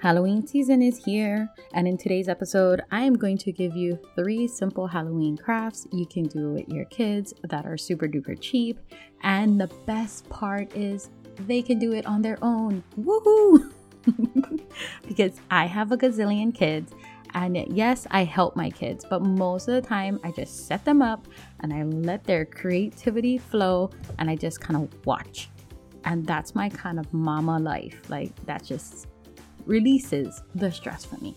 Halloween season is here, and in today's episode, I am going to give you three simple Halloween crafts you can do with your kids that are super duper cheap. And the best part is they can do it on their own. Woohoo! because I have a gazillion kids, and yes, I help my kids, but most of the time I just set them up and I let their creativity flow and I just kind of watch. And that's my kind of mama life. Like, that just releases the stress for me.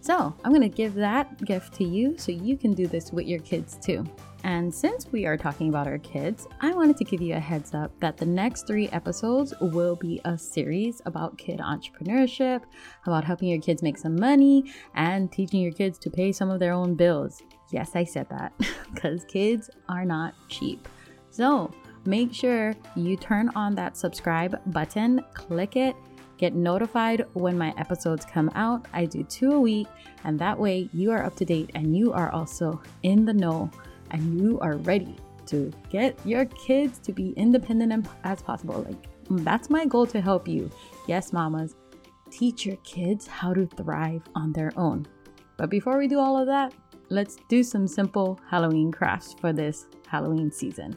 So, I'm to give that gift to you so you can do this with your kids too. And since we are talking about our kids, I wanted to give you a heads up that the next three episodes will be a series about kid entrepreneurship, about helping your kids make some money, and teaching your kids to pay some of their own bills. Yes, I said that because kids are not cheap. So, make sure you turn on that subscribe button, click it, get notified when my episodes come out. I do two a week, and that way you are up to date and you are also in the know and you are ready to get your kids to be independent as possible. Like, mm, that's my goal to help you. Yes, mamas, teach your kids how to thrive on their own. But before we do all of that, let's do some simple Halloween crafts for this Halloween season.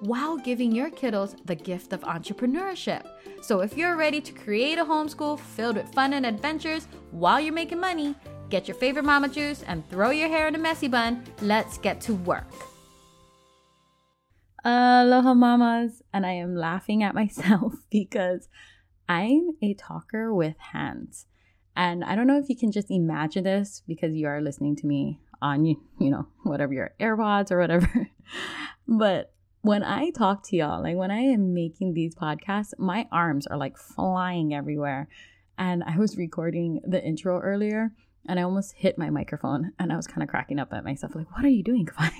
while giving your kiddos the gift of entrepreneurship. So if you're ready to create a homeschool filled with fun and adventures while you're making money, get your favorite mama juice and throw your hair in a messy bun. Let's get to work. Aloha mamas, and I am laughing at myself because I'm a talker with hands. And I don't know if you can just imagine this because you are listening to me on you, know, whatever your AirPods or whatever. but when I talk to y'all, like when I am making these podcasts, my arms are like flying everywhere. And I was recording the intro earlier and I almost hit my microphone and I was kind of cracking up at myself, like, what are you doing, Kai?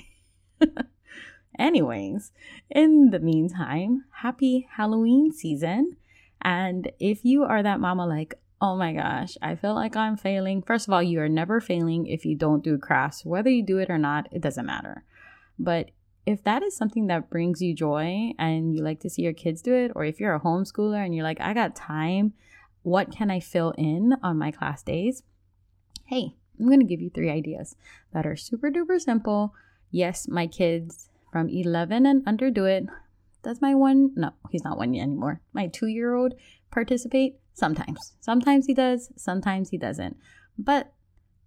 Anyways, in the meantime, happy Halloween season. And if you are that mama, like, oh my gosh, I feel like I'm failing. First of all, you are never failing if you don't do crafts. Whether you do it or not, it doesn't matter. But if that is something that brings you joy and you like to see your kids do it, or if you're a homeschooler and you're like, I got time, what can I fill in on my class days? Hey, I'm going to give you three ideas that are super duper simple. Yes, my kids from 11 and under do it. Does my one, no, he's not one anymore. My two year old participate? Sometimes. Sometimes he does, sometimes he doesn't. But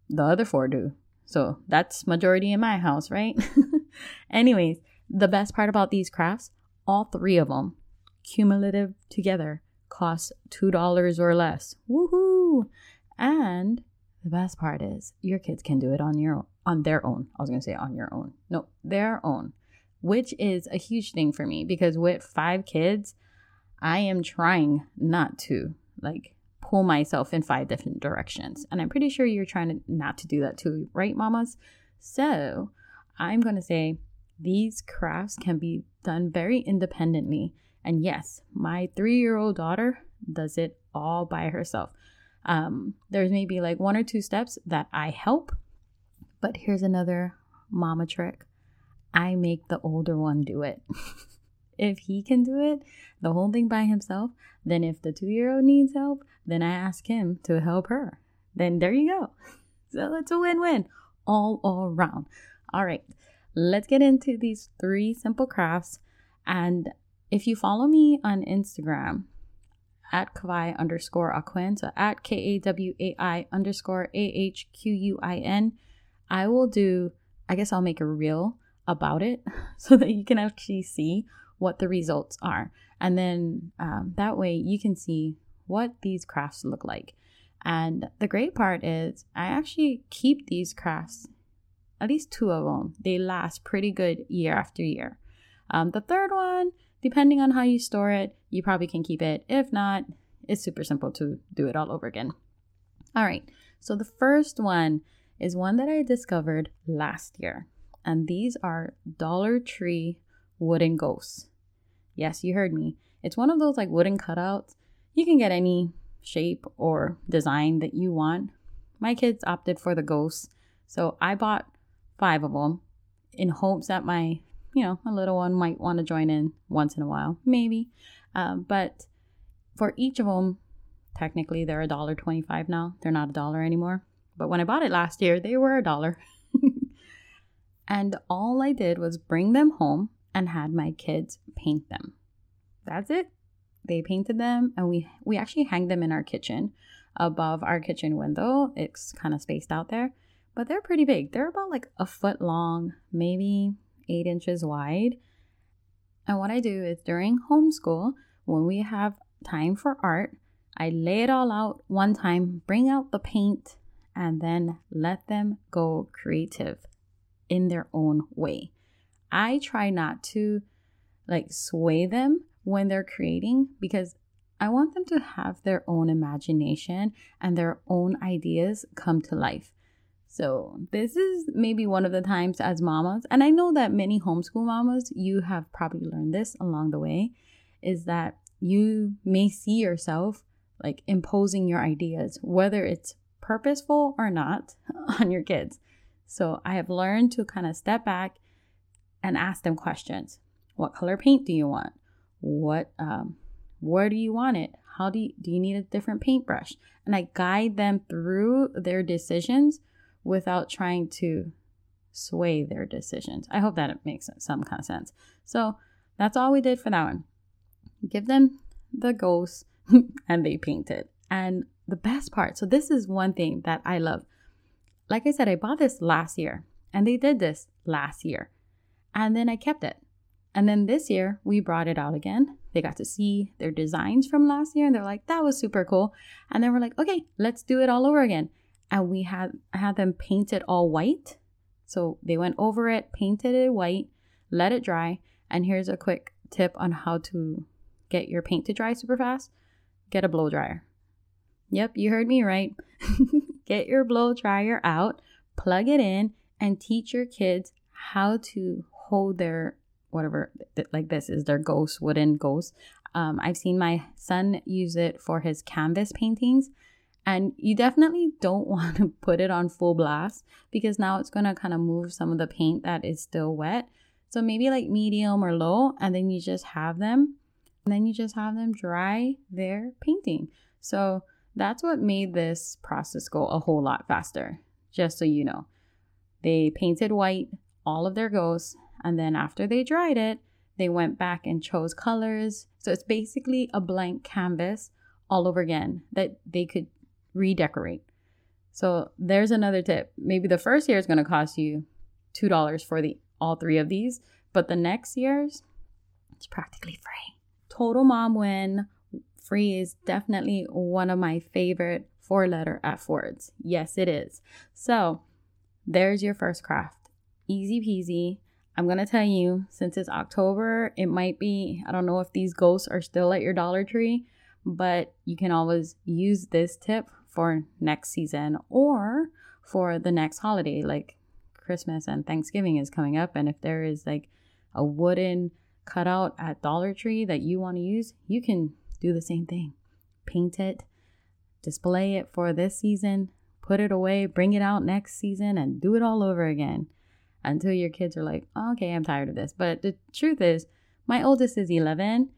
the other four do. So that's majority in my house, right? Anyways, the best part about these crafts, all three of them, cumulative together, cost $2 or less. Woohoo! And the best part is your kids can do it on your on their own. I was going to say on your own. No, their own, which is a huge thing for me because with 5 kids, I am trying not to like pull myself in five different directions. And I'm pretty sure you're trying to not to do that too, right, mamas? So, I'm going to say these crafts can be done very independently. And yes, my three year old daughter does it all by herself. Um, there's maybe like one or two steps that I help, but here's another mama trick I make the older one do it. if he can do it, the whole thing by himself, then if the two year old needs help, then I ask him to help her. Then there you go. So it's a win win all, all around. All right, let's get into these three simple crafts. And if you follow me on Instagram, at Kawai underscore Ahquin, so at K A W A I underscore A H Q U I N, I will do, I guess I'll make a reel about it so that you can actually see what the results are. And then um, that way you can see what these crafts look like. And the great part is, I actually keep these crafts at least two of them. They last pretty good year after year. Um, the third one, depending on how you store it, you probably can keep it. If not, it's super simple to do it all over again. All right, so the first one is one that I discovered last year. And these are Dollar Tree wooden ghosts. Yes, you heard me. It's one of those like wooden cutouts. You can get any shape or design that you want. My kids opted for the ghosts, so I bought five of them in hopes that my, you know, my little one might want to join in once in a while, maybe. Um, but for each of them, technically they're a dollar twenty-five now. They're not a dollar anymore. But when I bought it last year, they were a dollar. and all I did was bring them home and had my kids paint them. That's it. They painted them and we we actually hang them in our kitchen above our kitchen window. It's kind of spaced out there, but they're pretty big. They're about like a foot long, maybe 8 inches wide. And what I do is during homeschool, when we have time for art, I lay it all out one time, bring out the paint, and then let them go creative in their own way. I try not to like sway them when they're creating because I want them to have their own imagination and their own ideas come to life. So, this is maybe one of the times as mamas, and I know that many homeschool mamas, you have probably learned this along the way, is that you may see yourself like imposing your ideas, whether it's purposeful or not, on your kids. So, I have learned to kind of step back and ask them questions. What color paint do you want? What um, where do you want it? How do you, do you need a different paintbrush? And I guide them through their decisions without trying to sway their decisions. I hope that it makes some kind of sense. So that's all we did for that one. Give them the ghost and they painted. And the best part, so this is one thing that I love. Like I said, I bought this last year and they did this last year. And then I kept it. And then this year we brought it out again. They got to see their designs from last year and they're like, that was super cool. And then we're like, okay, let's do it all over again. And we had had them paint it all white. So they went over it, painted it white, let it dry. And here's a quick tip on how to get your paint to dry super fast. Get a blow dryer. Yep, you heard me right. get your blow dryer out, plug it in, and teach your kids how to hold their whatever like this is their ghost wooden ghost um, i've seen my son use it for his canvas paintings and you definitely don't want to put it on full blast because now it's going to kind of move some of the paint that is still wet. So maybe like medium or low and then you just have them and then you just have them dry their painting. So that's what made this process go a whole lot faster just so you know. They painted white all of their ghosts and then after they dried it, they went back and chose colors. So it's basically a blank canvas all over again that they could redecorate. So there's another tip. Maybe the first year is going to cost you $2 for the all three of these, but the next year's it's practically free. Total mom win. Free is definitely one of my favorite four letter F words. Yes, it is. So there's your first craft. Easy peasy. I'm going to tell you, since it's October, it might be, I don't know if these ghosts are still at your Dollar Tree, but you can always use this tip for next season or for the next holiday, like Christmas and Thanksgiving is coming up. And if there is like a wooden cutout at Dollar Tree that you want to use, you can do the same thing. Paint it, display it for this season, put it away, bring it out next season, and do it all over again until your kids are like, oh, okay, I'm tired of this. But the truth is, my oldest is 11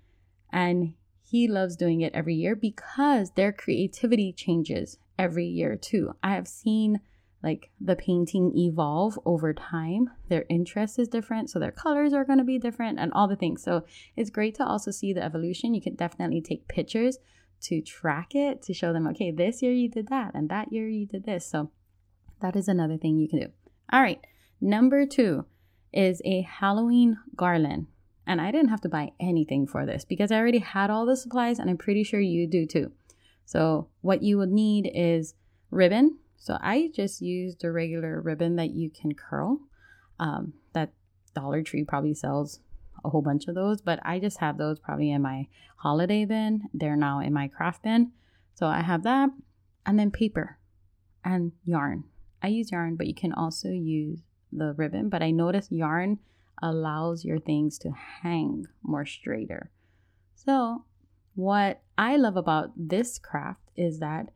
and he loves doing it every year because their creativity changes every year too. I have seen like the painting evolve over time. Their interest is different, so their colors are going to be different and all the things. So it's great to also see the evolution. You can definitely take pictures to track it to show them, okay, this year you did that and that year you did this. So that is another thing you can do. All right. Number two is a Halloween garland. And I didn't have to buy anything for this because I already had all the supplies and I'm pretty sure you do too. So, what you would need is ribbon. So, I just used a regular ribbon that you can curl. Um, that Dollar Tree probably sells a whole bunch of those, but I just have those probably in my holiday bin. They're now in my craft bin. So, I have that and then paper and yarn I use yarn, but you can also use the ribbon. But I noticed yarn allows your things to hang more straighter. So, what I love about this craft is that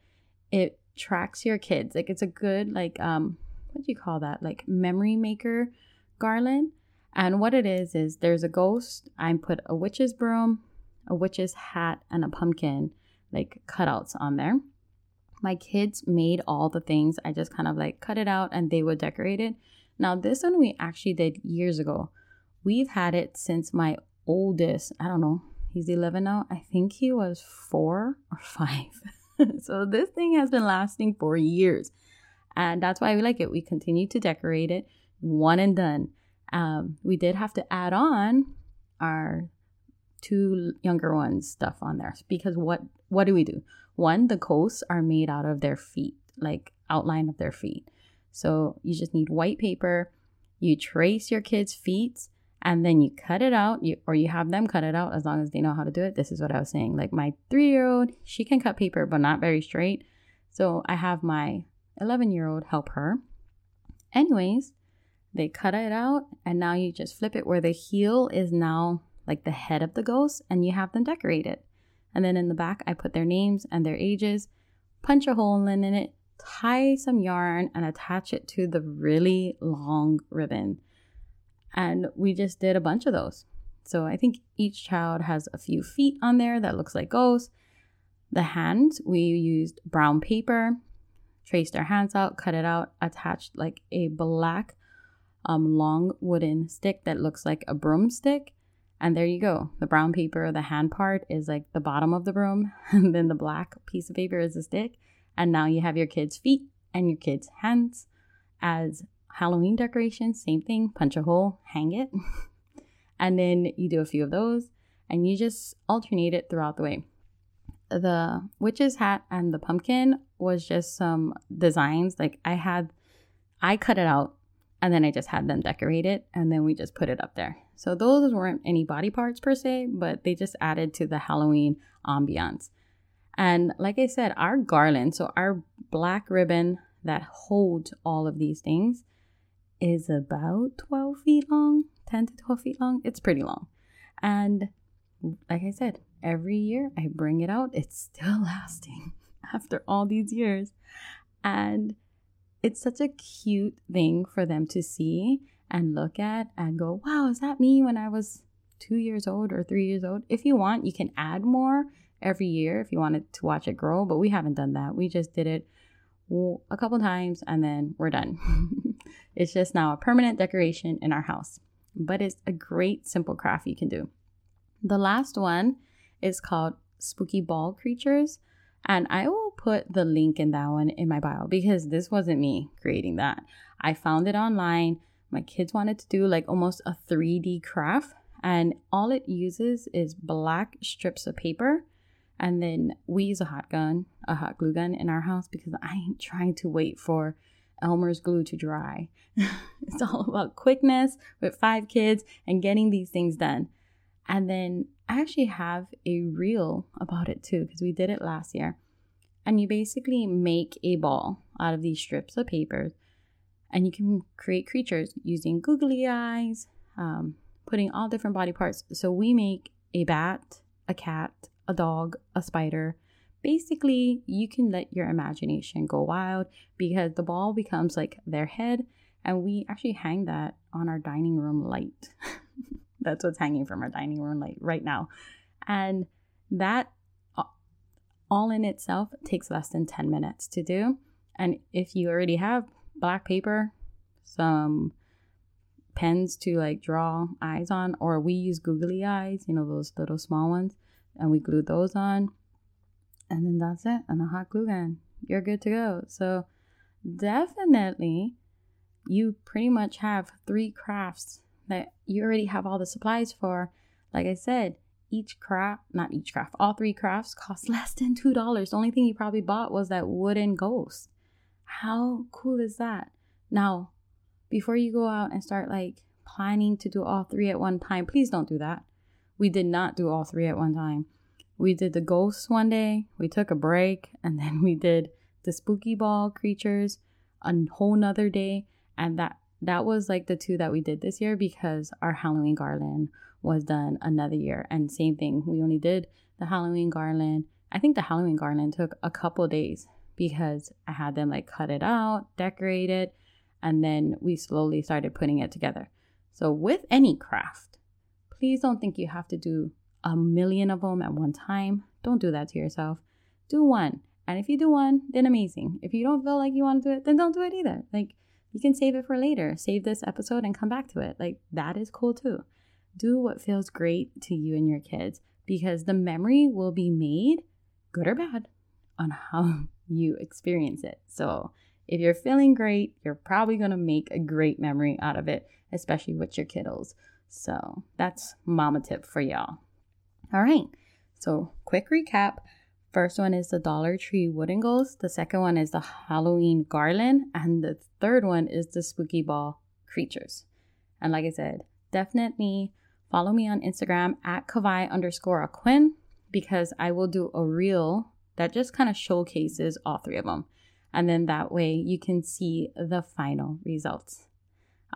it tracks your kids. Like it's a good like um what do you call that? Like memory maker garland. And what it is is there's a ghost. I put a witch's broom, a witch's hat, and a pumpkin like cutouts on there. My kids made all the things. I just kind of like cut it out and they would decorate it. Now, this one we actually did years ago. We've had it since my oldest, I don't know, he's 11 now. I think he was four or five. so this thing has been lasting for years. And that's why we like it. We continue to decorate it, one and done. Um, we did have to add on our two younger ones stuff on there because what what do we do? One, the coasts are made out of their feet, like outline of their feet. So you just need white paper. You trace your kids' feet and then you cut it out you, or you have them cut it out as long as they know how to do it. This is what I was saying. Like my three year old, she can cut paper, but not very straight. So I have my 11 year old help her. Anyways, they cut it out and now you just flip it where the heel is now like the head of the ghost and you have them decorate it. And then in the back, I put their names and their ages, punch a hole in it, tie some yarn, and attach it to the really long ribbon. And we just did a bunch of those. So I think each child has a few feet on there that looks like ghosts. The hands, we used brown paper, traced our hands out, cut it out, attached like a black um, long wooden stick that looks like a broomstick and there you go. The brown paper, the hand part is like the bottom of the broom, and then the black piece of paper is the stick. And now you have your kids' feet and your kids' hands as Halloween decorations. Same thing, punch a hole, hang it. and then you do a few of those and you just alternate it throughout the way. The witch's hat and the pumpkin was just some designs. Like I had, I cut it out and then I just had them decorate it and then we just put it up there. So those weren't any body parts per se, but they just added to the Halloween ambiance. And like I said, our garland, so our black ribbon that holds all of these things is about 12 feet long, 10 to 12 feet long. It's pretty long. And like I said, every year I bring it out, it's still lasting after all these years. And it's such a cute thing for them to see and look at and go, wow, is that me when I was two years old or three years old? If you want, you can add more every year if you wanted to watch it grow, but we haven't done that. We just did it a couple times and then we're done. it's just now a permanent decoration in our house, but it's a great simple craft you can do. The last one is called Spooky Ball Creatures. And I will put the link in that one in my bio because this wasn't me creating that. I found it online. My kids wanted to do like almost a 3D craft, and all it uses is black strips of paper. And then we use a hot gun, a hot glue gun in our house because I ain't trying to wait for Elmer's glue to dry. it's all about quickness with five kids and getting these things done. And then I actually have a reel about it too because we did it last year. And you basically make a ball out of these strips of paper and you can create creatures using googly eyes, um, putting all different body parts. So we make a bat, a cat, a dog, a spider. Basically, you can let your imagination go wild because the ball becomes like their head, and we actually hang that on our dining room light. That's what's hanging from our dining room light right now. And that all in itself takes less than 10 minutes to do. And if you already have black paper, some pens to like draw eyes on, or we use googly eyes, you know, those little small ones, and we glue those on. And then that's it, and a hot glue gun. You're good to go. So definitely you pretty much have three crafts that you already have all the supplies for. Like I said, each craft, not each craft, all three crafts cost less than $2. The only thing you probably bought was that wooden ghost. How cool is that? Now, before you go out and start like planning to do all three at one time, please don't do that. We did not do all three at one time. We did the ghosts one day, we took a break, and then we did the spooky ball creatures a whole nother day. And that that was like the two that we did this year because our Halloween garland was done another year. And same thing, we only did the Halloween garland. I think the Halloween garland took a couple days because I had them like cut it out, decorate it, and then we slowly started putting it together. So, with any craft, please don't think you have to do a million of them at one time. Don't do that to yourself. Do one. And if you do one, then amazing. If you don't feel like you want to do it, then don't do it either. Like, you can save it for later. Save this episode and come back to it. Like, that is cool too. Do what feels great to you and your kids because the memory will be made, good or bad, on how you experience it. So, if you're feeling great, you're probably going to make a great memory out of it, especially with your kiddos. So, that's mama tip for y'all. All right. So, quick recap. First one is the Dollar Tree wooden ghost. The second one is the Halloween garland. And the third one is the spooky ball creatures. And like I said, definitely follow me on Instagram at Kawai underscore Ahquin because I will do a reel that just kind of showcases all three of them. And then that way you can see the final results.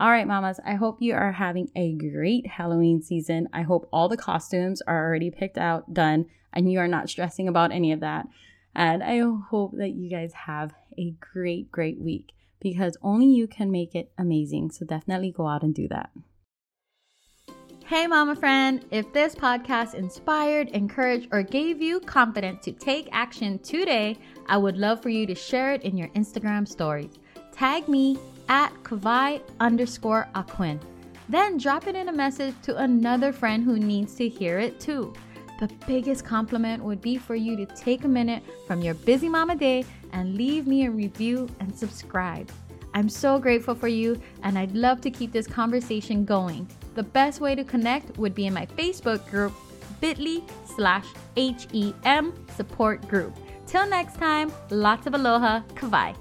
All right, mamas, I hope you are having a great Halloween season. I hope all the costumes are already picked out, done, and you are not stressing about any of that. And I hope that you guys have a great, great week because only you can make it amazing. So definitely go out and do that. Hey, mama friend, if this podcast inspired, encouraged, or gave you confidence to take action today, I would love for you to share it in your Instagram stories. Tag me at Kawai underscore Ahquin. Then drop it in a message to another friend who needs to hear it too. The biggest compliment would be for you to take a minute from your busy mama day and leave me a review and subscribe. I'm so grateful for you, and I'd love to keep this conversation going. The best way to connect would be in my Facebook group, bit.ly slash HEM support group. Till next time, lots of aloha, Kawai.